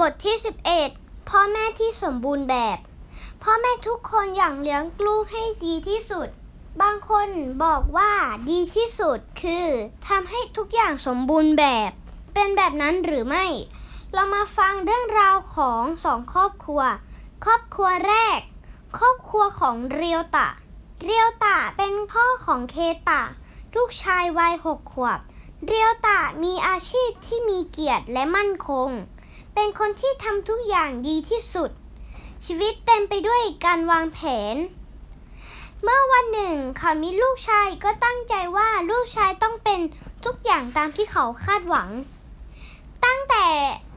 บทที่ 11 พ่อแม่ที่สมบูรณ์แบบ พ่อแม่ทุกคนอยากเลี้ยงลูกให้ดีที่สุด บางคนบอกว่าดีที่สุดคือทำให้ทุกอย่างสมบูรณ์แบบ เป็นแบบนั้นหรือไม่ เรามาฟังเรื่องราวของสองครอบครัว ครอบครัวแรก ครอบครัวของเรียวตะ เรียวตะเป็นพ่อของเคตะ ลูกชายวัยหกขวบ เรียวตะมีอาชีพที่มีเกียรติและมั่นคง เป็นคนที่ทำทุกอย่างดีที่สุด ชีวิตเต็มไปด้วยการวางแผน เมื่อวันหนึ่งเขามีลูกชายก็ตั้งใจว่าลูกชายต้องเป็นทุกอย่างตามที่เขาคาดหวัง ตั้งแต่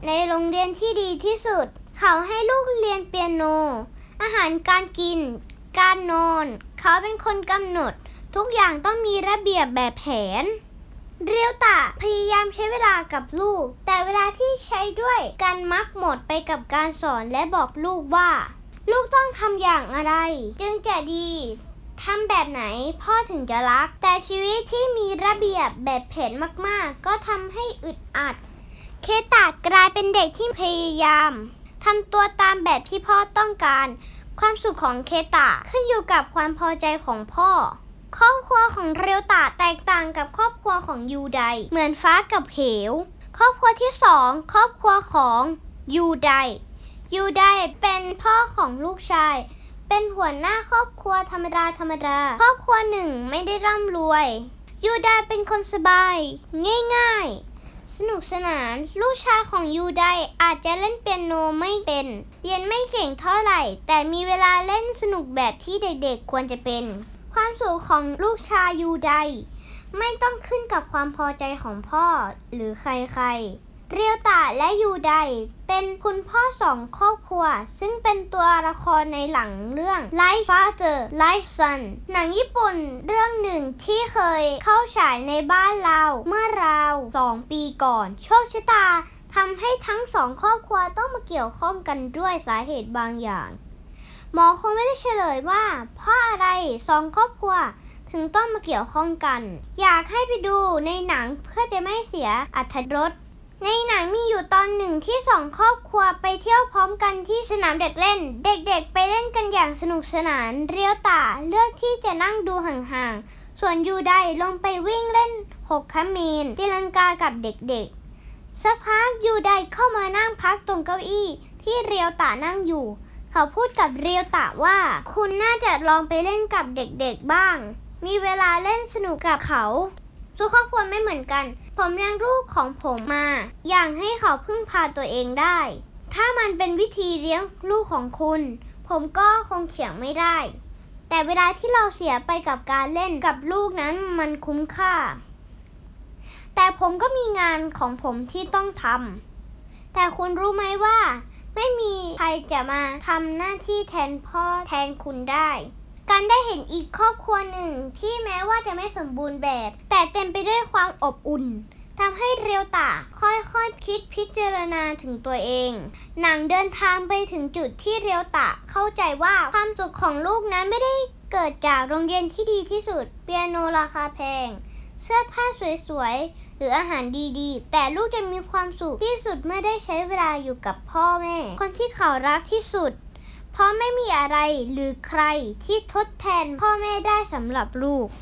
ในโรงเรียนที่ดีที่สุด เขาให้ลูกเรียนเปียโน อาหารการกิน การนอน เขาเป็นคนกำหนด ทุกอย่างต้องมีระเบียบแบบแผน เรียวตะพยายามใช้เวลากับลูกแต เวลาที่ใช้ด้วยกันมักหมดไปกับการสอนและบอกลูกว่า ลูกต้องทำอย่างอะไร จึงจะดีทำแบบไหนพ่อถึงจะรัก แต่ชีวิตที่มีระเบียบแบบแผนมากๆ ก็ทำให้อึดอัด เคตากลายเป็นเด็กที่พยายามทำตัวตามแบบที่พ่อต้องการ ความสุขของเคตะขึ้นอยู่กับความพอใจของพ่อ ครอบครัวของเรียวตะแตกต่างกับครอบครัวของยูได เหมือนฟ้ากับเหว รอบครัวที่สองครอบครัวของยูไดยูไดเป็นพ่อของลูกชาย เป็นหัวหน้าครอบครัวธรรมดาธรรมดา ครอบครัวหนึ่งไม่ได้ร่ำรวยยูไดเป็นคนสบาย ง่ายๆ สนุกสนาน ลูกชายของยูไดอาจจะเล่นเปียโนไม่เป็น เรียนไม่เก่งเท่าไหร่ แต่มีเวลาเล่นสนุกแบบที่เด็กๆควรจะเป็น ความสุขของลูกชายยูได ไม่ต้องขึ้นกับความพอใจของพ่อหรือใครๆ เรียวตะและยูไดเป็นคุณพ่อสองครอบครัว ซึ่งเป็นตัวละครในหลังเรื่อง Life Father Life Son หนังญี่ปุ่นเรื่องหนึ่งที่เคยเข้าฉายในบ้านเราเมื่อราวสองปีก่อน โชคชะตาทำให้ทั้งสองครอบครัวต้องมาเกี่ยวข้องกันด้วยสาเหตุบางอย่าง หมอคงไม่ได้เฉลยว่าเพราะอะไรสองครอบครัว ถึงต้องมาเกี่ยวข้องกัน อยากให้ไปดูในหนังเพื่อจะไม่เสียอรรถรสในหนังมีอยู่ตอนหนึ่งที่สองครอบครัวไปเที่ยวพร้อมกันที่สนามเด็กเล่น เด็กๆ ไปเล่นกันอย่างสนุกสนาน เรียวตาเลือกที่จะนั่งดูห่างๆ ส่วนยูไดลงไปวิ่งเล่นหกขมีนตีลังกากับเด็กๆ สักพักยูไดเข้ามานั่งพักตรงเก้าอี้ที่เรียวตานั่งอยู่ เขาพูดกับเรียวตะว่า คุณน่าจะลองไปเล่นกับเด็กๆบ้าง มีเวลาเล่นสนุกกับเขาทุกครอบครัวไม่เหมือนกัน ผมเลี้ยงลูกของผมมา อย่างให้เขาพึ่งพาตัวเองได้ ถ้ามันเป็นวิธีเลี้ยงลูกของคุณ ผมก็คงเขียงไม่ได้ แต่เวลาที่เราเสียไปกับการเล่นกับลูกนั้นมันคุ้มค่า แต่ผมก็มีงานของผมที่ต้องทำ แต่คุณรู้ไหมว่า ไม่มีใครจะมาทำหน้าที่แทนพ่อแทนคุณได้ การได้เห็นอีกครอบครัวหนึ่งที่แม้ว่าจะไม่สมบูรณ์แบบ แต่เต็มไปด้วยความอบอุ่นทำให้เรียวตาค่อยๆคคิดพิจารณาถึงตัวเอง หนังเดินทางไปถึงจุดที่เรียวตะเข้าใจว่าความสุขของลูกนั้นไม่ได้เกิดจากโรงเรียนที่ดีที่สุด เปียโนราคาแพง เสื้อผ้าสวยๆ หรืออาหารดีๆ แต่ลูกจะมีความสุขที่สุดเมื่อได้ใช้เวลาอยู่กับพ่อแม่ คนที่เขารักที่สุด เพราะไม่มีอะไรหรือใครที่ทดแทนพ่อแม่ได้สำหรับลูก